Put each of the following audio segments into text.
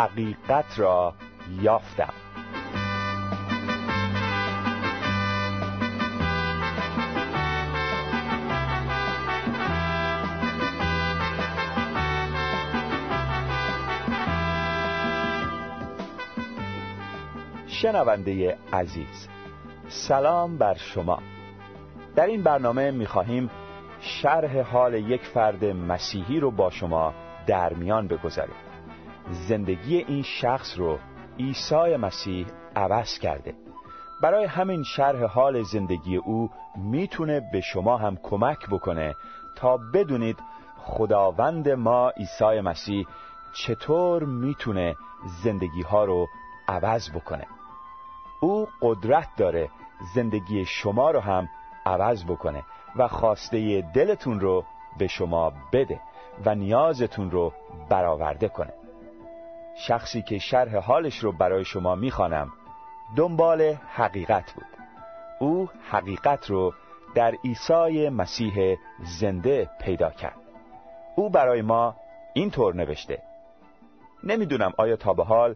حقیقت را یافتم. شنونده عزیز سلام بر شما. در این برنامه می‌خواهیم شرح حال یک فرد مسیحی رو با شما در میان بگذاریم. زندگی این شخص رو عیسی مسیح عوض کرده. برای همین شرح حال زندگی او می‌تونه به شما هم کمک بکنه تا بدونید خداوند ما عیسی مسیح چطور می‌تونه زندگی ها رو عوض بکنه. او قدرت داره زندگی شما رو هم عوض بکنه و خواسته دلتون رو به شما بده و نیازتون رو برآورده کنه. شخصی که شرح حالش رو برای شما می‌خوانم دنبال حقیقت بود. او حقیقت رو در عیسی مسیح زنده پیدا کرد. او برای ما اینطور نوشته نمی‌دونم آیا تا به حال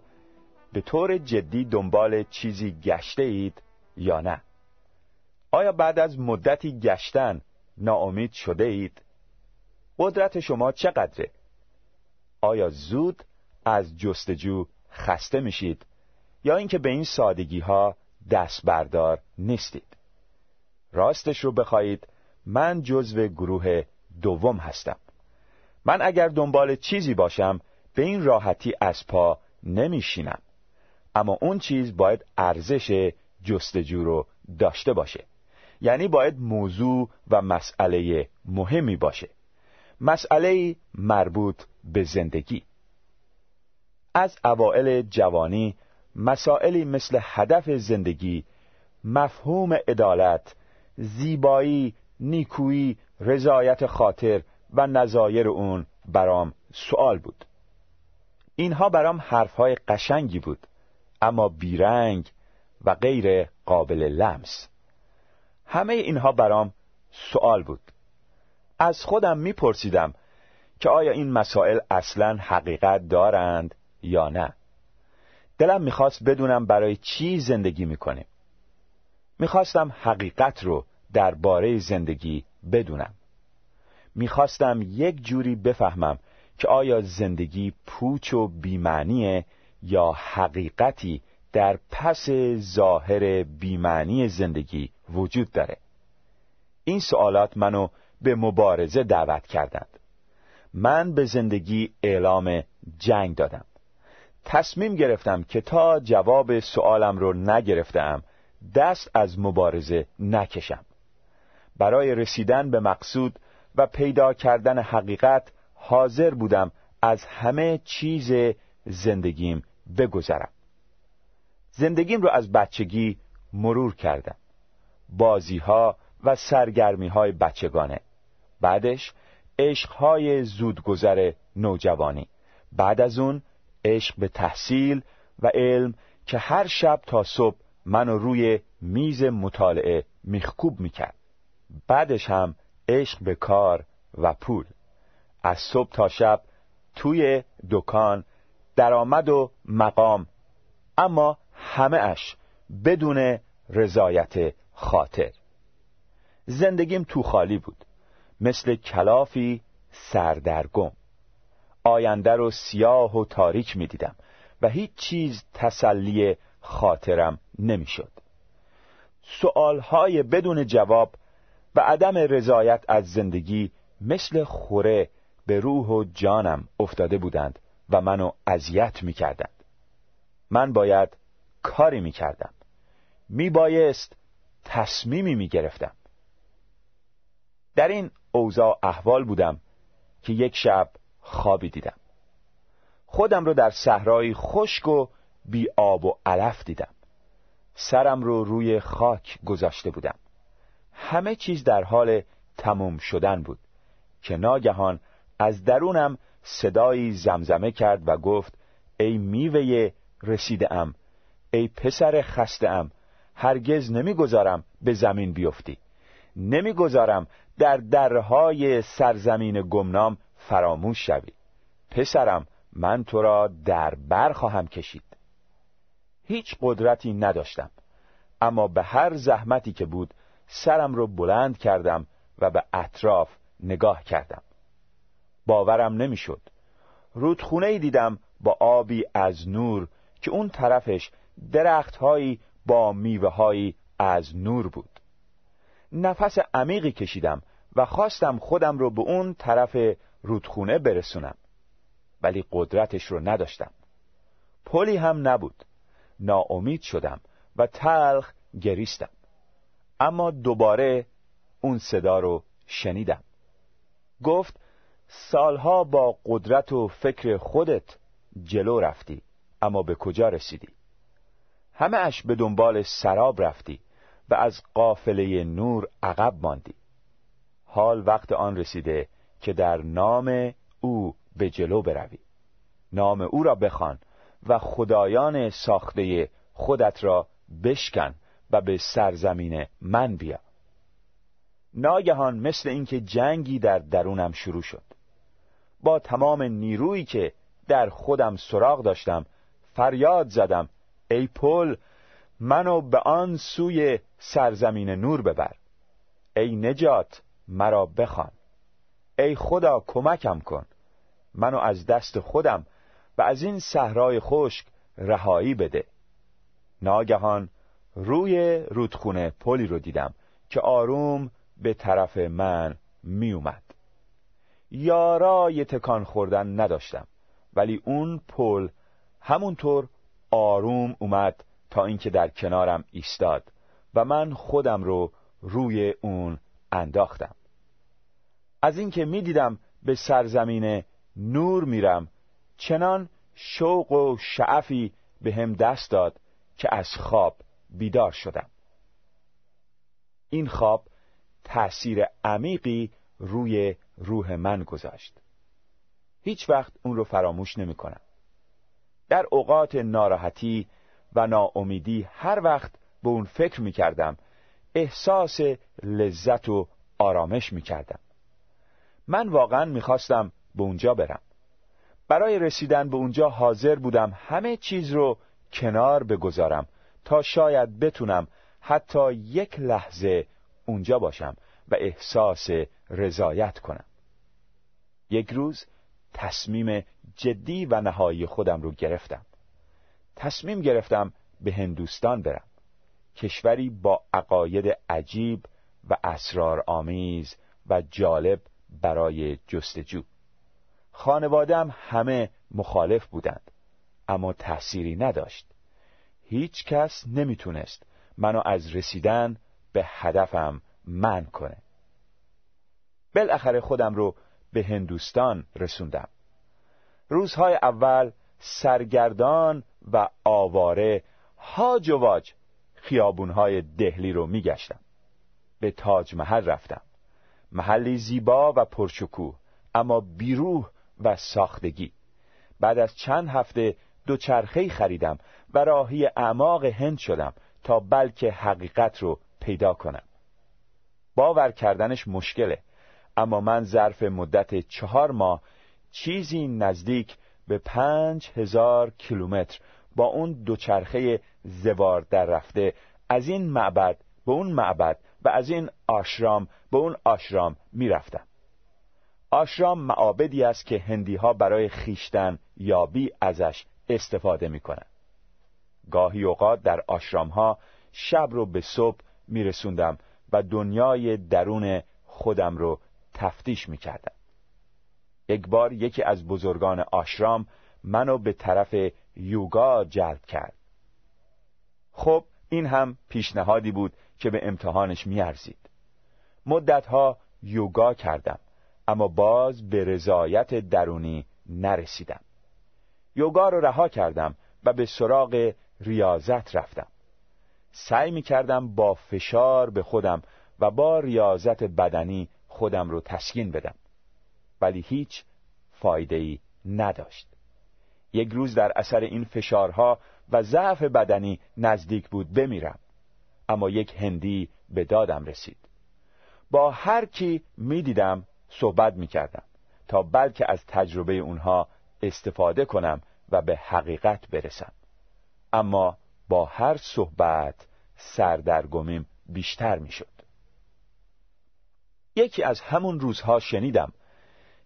به طور جدی دنبال چیزی گشته اید یا نه. آیا بعد از مدتی گشتن ناامید شده اید؟ قدرت شما چقدره؟ آیا زود از جستجو خسته میشید یا اینکه به این سادگی ها دست بردار نیستید. راستش رو بخواهید من جزو گروه دوم هستم. من اگر دنبال چیزی باشم به این راحتی از پا نمیشینم. اما اون چیز باید ارزش جستجو رو داشته باشه. یعنی باید موضوع و مسئله مهمی باشه. مسئله مربوط به زندگی. از اوائل جوانی مسائلی مثل هدف زندگی مفهوم عدالت زیبایی نیکویی رضایت خاطر و نظایر اون برام سوال بود. اینها برام حرفهای قشنگی بود اما بیرنگ و غیر قابل لمس. همه اینها برام سوال بود. از خودم میپرسیدم که آیا این مسائل اصلا حقیقت دارند؟ یا نه. دلم می‌خواست بدونم برای چی زندگی می‌کنیم. می‌خواستم حقیقت رو درباره زندگی بدونم. می‌خواستم یک جوری بفهمم که آیا زندگی پوچ و بیمعنیه یا حقیقتی در پس ظاهر بیمعنی زندگی وجود داره. این سوالات منو به مبارزه دعوت کردند. من به زندگی اعلام جنگ دادم. تصمیم گرفتم که تا جواب سوالم رو نگرفتم دست از مبارزه نکشم. برای رسیدن به مقصود و پیدا کردن حقیقت حاضر بودم از همه چیز زندگیم بگذرم. زندگیم رو از بچگی مرور کردم. بازی ها و سرگرمی های بچگانه. بعدش عشق های زودگذر نوجوانی. بعد از اون عشق به تحصیل و علم که هر شب تا صبح منو روی میز مطالعه میخکوب می‌کرد. بعدش هم عشق به کار و پول. از صبح تا شب توی دکان درآمد و مقام اما همه اش بدون رضایت خاطر. زندگیم تو خالی بود مثل کلافی سردرگم. آینده رو سیاه و تاریک می دیدم و هیچ چیز تسلی خاطرم نمی‌شد. سؤالهای بدون جواب و عدم رضایت از زندگی مثل خوره به روح و جانم افتاده بودند و منو اذیت می‌کردند. من باید کاری می‌کردم. میبایست تصمیمی می‌گرفتم. در این اوضاع احوال بودم که یک شب خوابی دیدم. خودم رو در صحرایی خشک و بی آب و علف دیدم. سرم رو روی خاک گذاشته بودم. همه چیز در حال تموم شدن بود که ناگهان از درونم صدایی زمزمه کرد و گفت ای میوه رسیده ای پسر خسته ام هرگز نمی‌گذارم به زمین بیفتی. نمی‌گذارم در درهای سرزمین گمنام فراموش شوی. پسرم من تو را در بر خواهم کشید. هیچ قدرتی نداشتم. اما به هر زحمتی که بود سرم رو بلند کردم و به اطراف نگاه کردم. باورم نمی‌شد. رودخونه ای دیدم با آبی از نور که اون طرفش درختهایی با میوه از نور بود. نفس عمیقی کشیدم و خواستم خودم رو به اون طرف رودخونه برسونم. ولی قدرتش رو نداشتم. پلی هم نبود. ناامید شدم و تلخ گریستم. اما دوباره اون صدا رو شنیدم. گفت سالها با قدرت و فکر خودت جلو رفتی اما به کجا رسیدی؟ همه اش به دنبال سراب رفتی و از قافله نور عقب ماندی. حال وقت آن رسیده که در نام او به جلو بروی. نام او را بخوان و خدایان ساخته خودت را بشکن و به سرزمین من بیا. ناگهان مثل اینکه جنگی در درونم شروع شد. با تمام نیرویی که در خودم سراغ داشتم فریاد زدم ای پل منو به آن سوی سرزمین نور ببر. ای نجات مرا بخوان. ای خدا کمکم کن. منو از دست خودم و از این صحرای خشک رهایی بده. ناگهان روی رودخونه پلی رو دیدم که آروم به طرف من می اومد یارای تکان خوردن نداشتم ولی اون پل همونطور آروم اومد تا اینکه در کنارم ایستاد و من خودم رو روی اون انداختم. از اینکه می‌دیدم به سرزمین نور میرم چنان شوق و شعفی به هم دست داد که از خواب بیدار شدم. این خواب تأثیر عمیقی روی روح من گذاشت. هیچ وقت اون رو فراموش نمی کنم. در اوقات ناراحتی و ناامیدی هر وقت به اون فکر می کردم احساس لذت و آرامش می کردم. من واقعا می‌خواستم به اونجا برم. برای رسیدن به اونجا حاضر بودم همه چیز رو کنار بگذارم تا شاید بتونم حتی یک لحظه اونجا باشم و احساس رضایت کنم. یک روز تصمیم جدی و نهایی خودم رو گرفتم. تصمیم گرفتم به هندوستان برم. کشوری با عقاید عجیب و اسرار آمیز و جالب برای جستجو. خانوادم همه مخالف بودند اما تأثیری نداشت. هیچ کس نمی‌تونست منو از رسیدن به هدفم من کنه. بالاخره خودم رو به هندوستان رسوندم. روزهای اول سرگردان و آواره هاج و واج خیابونهای دهلی رو میگشتم. به تاج محل رفتم. محلی زیبا و پرشکوه اما بیروح و ساختگی. بعد از چند هفته دوچرخه خریدم و راهی اعماق هند شدم تا بلکه حقیقت رو پیدا کنم. باور کردنش مشکله اما من ظرف مدت چهار ماه چیزی نزدیک به پنج هزار کیلومتر با اون دوچرخه زوار در رفته از این معبد به اون معبد و از این آشرام به اون آشرام می‌رفتم. آشرام معابدی است که هندی ها برای خیشتن یابی ازش استفاده می‌کنن. گاهی اوقات در آشرام ها شب رو به صبح میرسوندم و دنیای درون خودم رو تفتیش می‌کردم. یک بار یکی از بزرگان آشرام منو به طرف یوگا جلب کرد. خب این هم پیشنهادی بود که به امتحانش میارزید. مدتها یوگا کردم اما باز به رضایت درونی نرسیدم. یوگا رو رها کردم و به سراغ ریاضت رفتم. سعی می کردم با فشار به خودم و با ریاضت بدنی خودم رو تسکین بدم. ولی هیچ فایده ای نداشت. یک روز در اثر این فشارها و ضعف بدنی نزدیک بود بمیرم. اما یک هندی به دادم رسید. با هر کی می دیدم صحبت می کردم تا بلکه از تجربه اونها استفاده کنم و به حقیقت برسم. اما با هر صحبت سردرگمیم بیشتر می‌شد. یکی از همون روزها شنیدم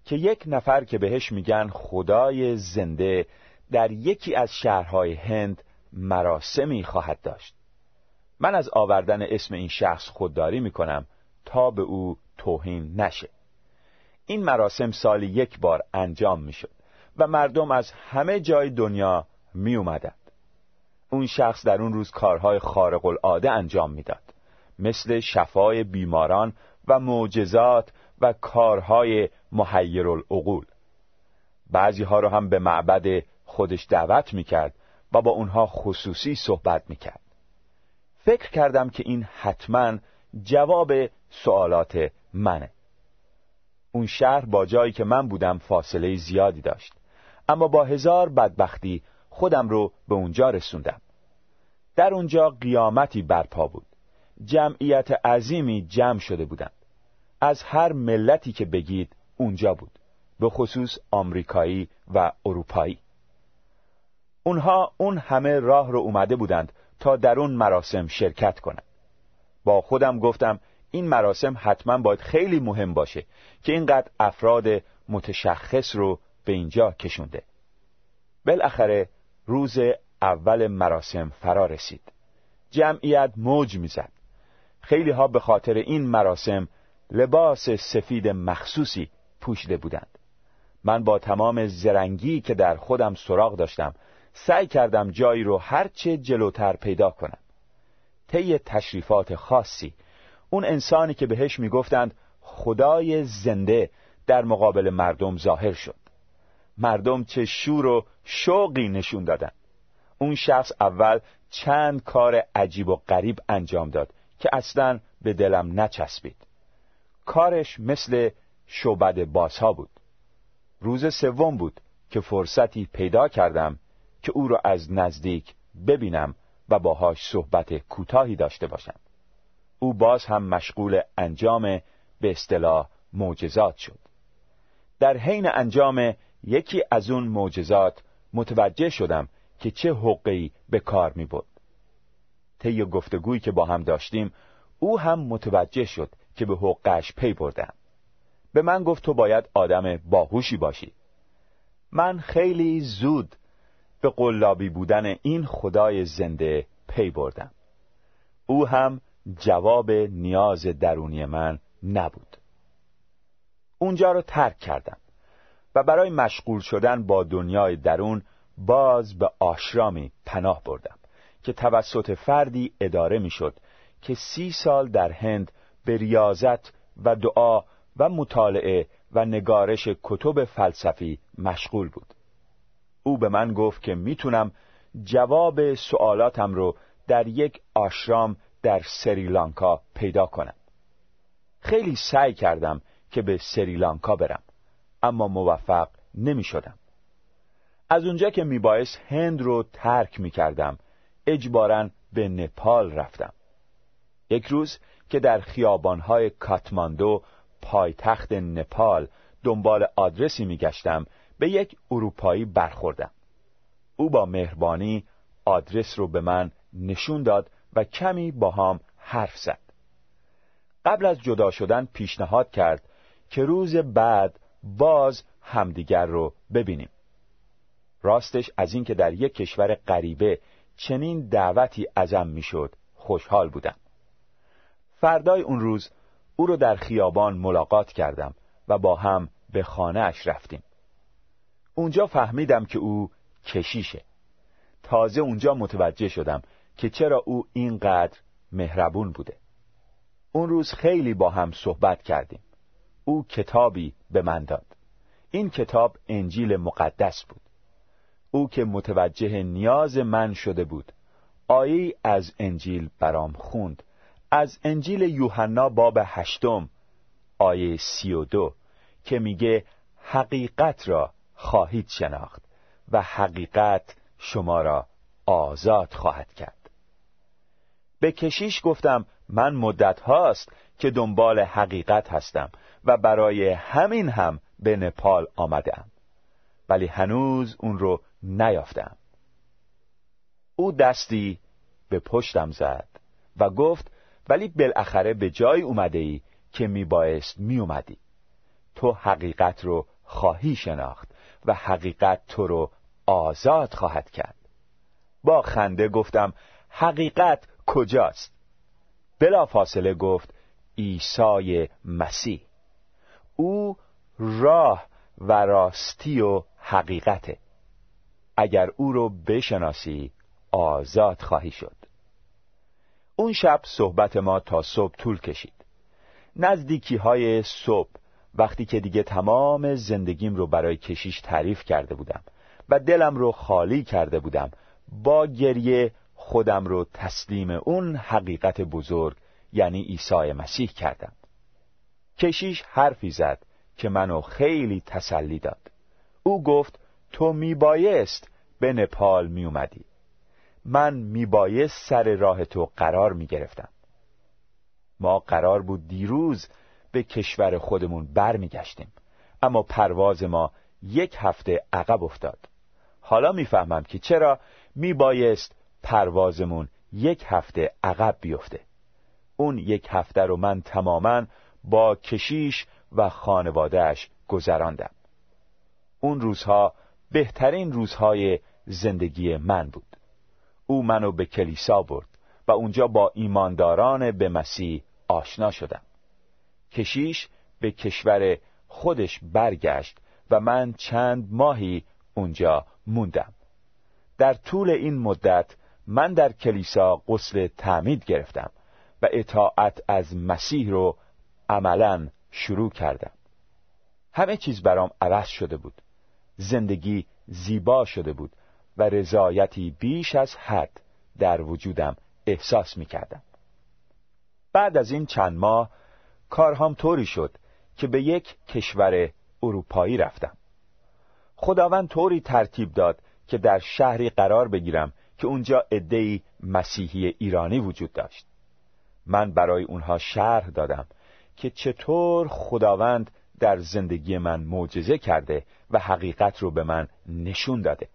که یک نفر که بهش میگن خدای زنده در یکی از شهرهای هند مراسمی خواهد داشت. من از آوردن اسم این شخص خودداری می‌کنم تا به او توهین نشه. این مراسم سالی یک بار انجام می‌شد و مردم از همه جای دنیا می اومدند. اون شخص در اون روز کارهای خارق العاده انجام می‌داد مثل شفای بیماران و معجزات و کارهای محیر العقول بعضی ها رو هم به معبد خودش دعوت می‌کرد و با اونها خصوصی صحبت می‌کرد. فکر کردم که این حتما جواب سوالات منه. اون شهر با جایی که من بودم فاصله زیادی داشت. اما با هزار بدبختی خودم رو به اونجا رسوندم. در اونجا قیامتی برپا بود. جمعیت عظیمی جمع شده بودند از هر ملتی که بگید اونجا بود. به خصوص آمریکایی و اروپایی. اونها اون همه راه رو اومده بودند تا در اون مراسم شرکت کنند با خودم گفتم این مراسم حتما باید خیلی مهم باشه که اینقدر افراد متشخص رو به اینجا کشونده. بالاخره روز اول مراسم فرا رسید. جمعیت موج می‌زد. خیلی ها به خاطر این مراسم لباس سفید مخصوصی پوشیده بودند. من با تمام زرنگی که در خودم سراغ داشتم سعی کردم جایی رو هرچه جلوتر پیدا کنم. طی تشریفات خاصی اون انسانی که بهش می‌گفتند خدای زنده در مقابل مردم ظاهر شد. مردم چه شور و شوقی نشون دادن. اون شخص اول چند کار عجیب و غریب انجام داد که اصلا به دلم نچسبید. کارش مثل شوبد بازها بود. روز سوم بود که فرصتی پیدا کردم که او را از نزدیک ببینم و باهاش صحبت کوتاهی داشته باشم. او باز هم مشغول انجام به اصطلاح معجزات شد. در حین انجام یکی از اون معجزات متوجه شدم که چه حقی به کار می بود. طی گفتگویی که با هم داشتیم او هم متوجه شد که به حقش پی بردم. به من گفت تو باید آدم باهوشی باشی. من خیلی زود به قلابی بودن این خدای زنده پی بردم. او هم جواب نیاز درونی من نبود. اونجا رو ترک کردم و برای مشغول شدن با دنیای درون باز به آشرامی پناه بردم که توسط فردی اداره می‌شد که سی سال در هند به ریاضت و دعا و مطالعه و نگارش کتب فلسفی مشغول بود. او به من گفت که می‌تونم جواب سوالاتم رو در یک آشرام در سریلانکا پیدا کنم خیلی سعی کردم که به سریلانکا برم اما موفق نمی شدم. از اونجا که میبایست هند رو ترک می کردم اجبارا به نپال رفتم یک روز که در خیابانهای کاتماندو پایتخت نپال دنبال آدرسی میگشتم به یک اروپایی برخوردم. او با مهربانی آدرس رو به من نشون داد و کمی با هم حرف زد. قبل از جدا شدن پیشنهاد کرد که روز بعد باز همدیگر رو ببینیم. راستش از اینکه در یک کشور غریبه چنین دعوتی ازم می‌شد خوشحال بودم. فردای اون روز او رو در خیابان ملاقات کردم و با هم به خانه اش رفتیم. اونجا فهمیدم که او کشیشه. تازه اونجا متوجه شدم که چرا او اینقدر مهربون بوده. اون روز خیلی با هم صحبت کردیم. او کتابی به من داد. این کتاب انجیل مقدس بود. او که متوجه نیاز من شده بود آیه از انجیل برام خوند. از انجیل یوحنا باب هشتم آیه سی و دو که میگه حقیقت را خواهید شناخت و حقیقت شما را آزاد خواهد کرد. به کشیش گفتم من مدت هاست که دنبال حقیقت هستم و برای همین هم به نپال آمدم ولی هنوز اون رو نیافتم. او دستی به پشتم زد و گفت ولی بالاخره به جای اومده ای که میبایست میومدی تو حقیقت رو خواهی شناخت و حقیقت تو رو آزاد خواهد کرد. با خنده گفتم حقیقت کجاست؟ بلا فاصله گفت عیسی مسیح. او راه و راستی و حقیقته. اگر او رو بشناسی آزاد خواهی شد. اون شب صحبت ما تا صبح طول کشید. نزدیکی های صبح وقتی که دیگه تمام زندگیم رو برای کشیش تعریف کرده بودم و دلم رو خالی کرده بودم با گریه خودم رو تسلیم اون حقیقت بزرگ یعنی عیسی مسیح کردم. کشیش حرفی زد که منو خیلی تسلی داد. او گفت تو میبایست به نپال میومدی. من میبایست سر راه تو قرار می‌گرفتم. ما قرار بود دیروز به کشور خودمون برمیگشتیم. اما پرواز ما یک هفته عقب افتاد. حالا می‌فهمم که چرا میبایست پروازمون یک هفته عقب بیفته. اون یک هفته رو من تماما با کشیش و خانوادهش گذراندم. اون روزها بهترین روزهای زندگی من بود. او منو به کلیسا برد و اونجا با ایمانداران به مسیح آشنا شدم. کشیش به کشور خودش برگشت و من چند ماهی اونجا موندم. در طول این مدت من در کلیسا غسل تعمید گرفتم و اطاعت از مسیح رو عملا شروع کردم. همه چیز برام عوض شده بود. زندگی زیبا شده بود و رضایتی بیش از حد در وجودم احساس می کردم. بعد از این چند ماه کارهام طوری شد که به یک کشور اروپایی رفتم. خداوند طوری ترتیب داد که در شهری قرار بگیرم که اونجا عدهای مسیحی ایرانی وجود داشت. من برای اونها شرح دادم که چطور خداوند در زندگی من معجزه کرده و حقیقت رو به من نشون داده.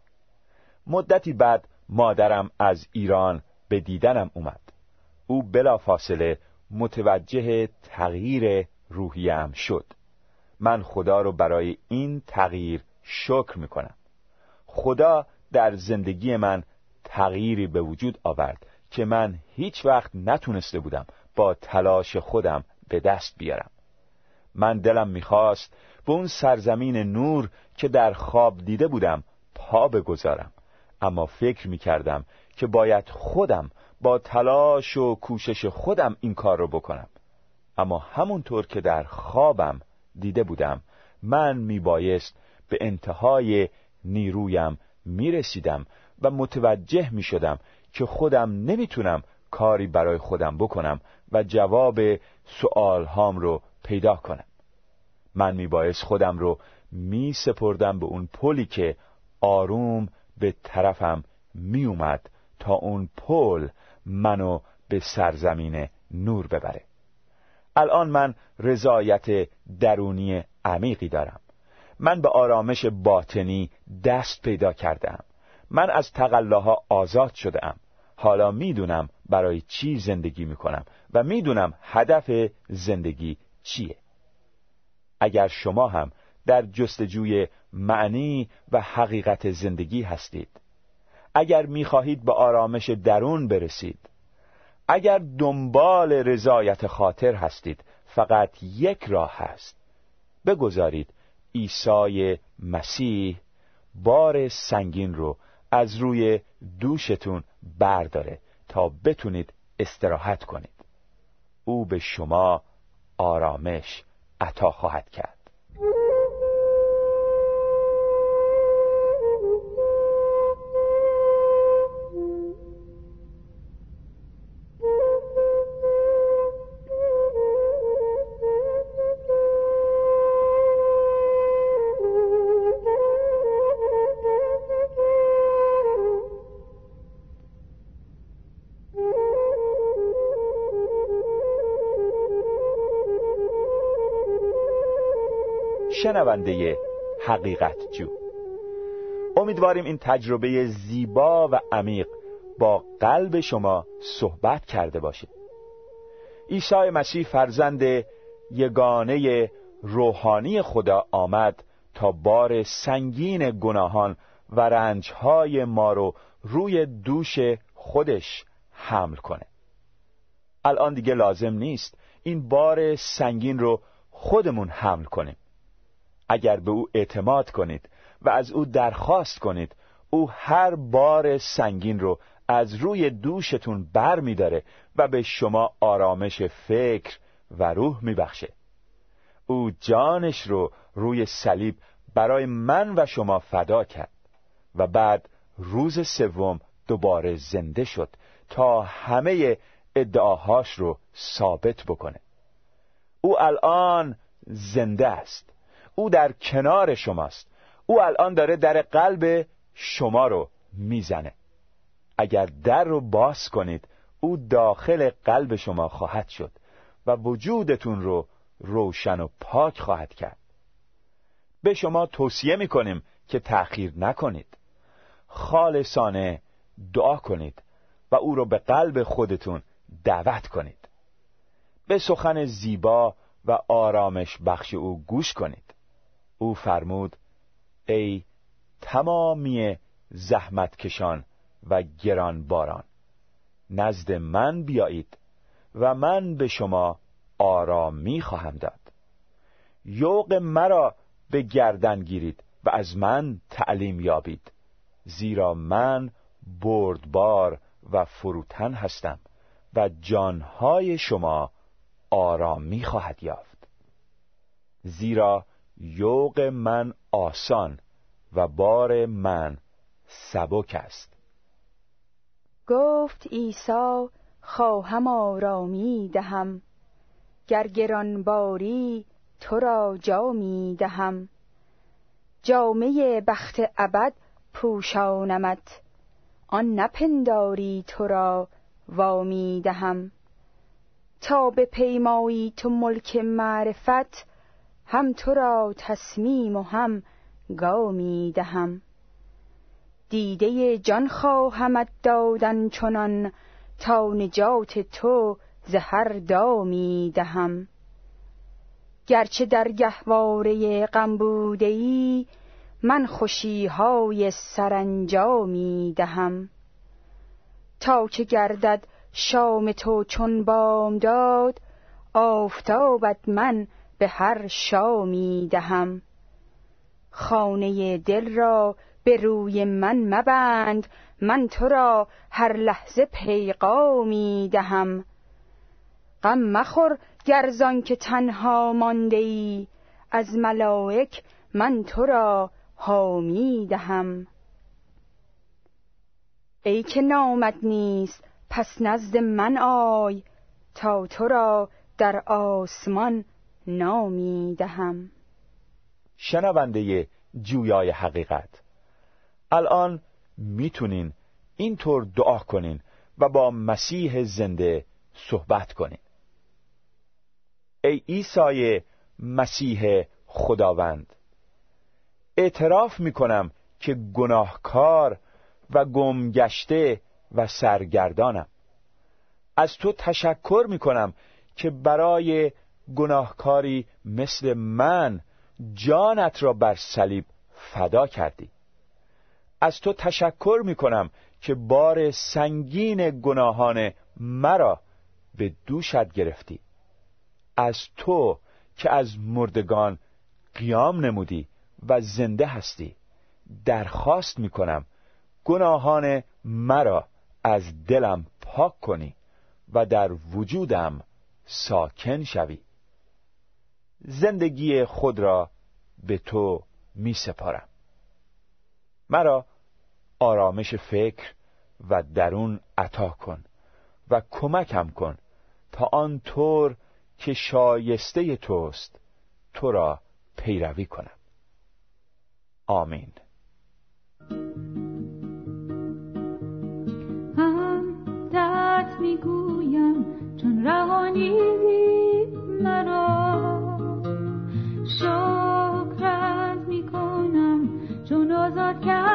مدتی بعد مادرم از ایران به دیدنم اومد او بلا فاصله متوجه تغییر روحیم شد. من خدا رو برای این تغییر شکر می‌کنم. خدا در زندگی من تغییری به وجود آورد که من هیچ وقت نتونسته بودم با تلاش خودم به دست بیارم. من دلم می‌خواست به اون سرزمین نور که در خواب دیده بودم پا بگذارم. اما فکر می کردم که باید خودم با تلاش و کوشش خودم این کار رو بکنم. اما همونطور که در خوابم دیده بودم من می بایست به انتهای نیرویم می رسیدم و متوجه می شدم که خودم نمی‌تونم کاری برای خودم بکنم و جواب سؤال هام رو پیدا کنم. من می بایست خودم رو می سپردم به اون پلی که آروم به طرفم می اومد تا اون پل منو به سرزمین نور ببره. الان من رضایت درونی عمیقی دارم. من به آرامش باطنی دست پیدا کردم من از تقلاها آزاد شده ام حالا می‌دونم برای چی زندگی می‌کنم و می‌دونم هدف زندگی چیه. اگر شما هم در جستجوی معنی و حقیقت زندگی هستید اگر می‌خواهید به آرامش درون برسید اگر دنبال رضایت خاطر هستید فقط یک راه هست. بگذارید عیسی مسیح بار سنگین رو از روی دوشتون برداره تا بتونید استراحت کنید. او به شما آرامش عطا خواهد کرد. شنونده حقیقت جو. امیدواریم این تجربه زیبا و عمیق با قلب شما صحبت کرده باشه. عیسی مسیح فرزند یگانه روحانی خدا آمد تا بار سنگین گناهان و رنجهای ما رو روی دوش خودش حمل کنه. الان دیگه لازم نیست این بار سنگین رو خودمون حمل کنیم. اگر به او اعتماد کنید و از او درخواست کنید او هر بار سنگین رو از روی دوشتون بر می داره و به شما آرامش فکر و روح می بخشه. او جانش رو روی صلیب برای من و شما فدا کرد و بعد روز سوم دوباره زنده شد تا همه ادعاهاش رو ثابت بکنه او الان زنده است او در کنار شماست. او الان داره در قلب شما رو می‌زنه. اگر در رو باز کنید او داخل قلب شما خواهد شد و وجودتون رو روشن و پاک خواهد کرد. به شما توصیه می‌کنیم که تأخیر نکنید. خالصانه دعا کنید و او رو به قلب خودتون دعوت کنید. به سخن زیبا و آرامش بخش او گوش کنید. او فرمود ای تمامی زحمت کشان و گران باران نزد من بیایید و من به شما آرامی خواهم داد. یوق مرا به گردن گیرید و از من تعلیم یابید زیرا من بردبار و فروتن هستم و جانهای شما آرامی خواهد یافت. زیرا یوق من آسان و بار من سبک است. گفت عیسی خواهم آرامی دهم. گر باری تو را جامی دهم. جامعه بخت ابد پوشانمت. آن نپنداری تو را وامی دهم. تا به پیمایی تو ملک معرفت هم تو را تصمیم و هم گامی دهم. دیده جان خواهمت دادن چنان تا نجات تو زهر دامی دهم. گرچه در گهواره غم بوده ای من خوشیهای سرانجامی دهم. تا که گردد شام تو چون بام داد آفتابت من به هر شامی دهم. خانه دل را به روی من مبند من تو را هر لحظه پیغامی دهم. غم مخور گرزان که تنها مانده ای از ملائک من تو را حامی دهم. ای که نامد نیست پس نزد من آی تا تو را در آسمان نامی دهم شنونده جویای حقیقت الان می‌تونین اینطور دعا کنین و با مسیح زنده صحبت کنین. ای عیسی مسیح خداوند اعتراف می‌کنم که گناهکار و گمگشته و سرگردانم. از تو تشکر می‌کنم که برای گناهکاری مثل من جانت را بر صلیب فدا کردی. از تو تشکر می‌کنم که بار سنگین گناهان مرا به دوشت گرفتی. از تو که از مردگان قیام نمودی و زنده هستی درخواست می‌کنم گناهان مرا از دلم پاک کنی و در وجودم ساکن شوی. زندگی خود را به تو می سپارم مرا آرامش فکر و درون عطا کن و کمکم کن تا آن طور که شایسته توست تو را پیروی کنم. آمین. هم دت می‌گویم چون روانی مرا. شکرت می‌کنم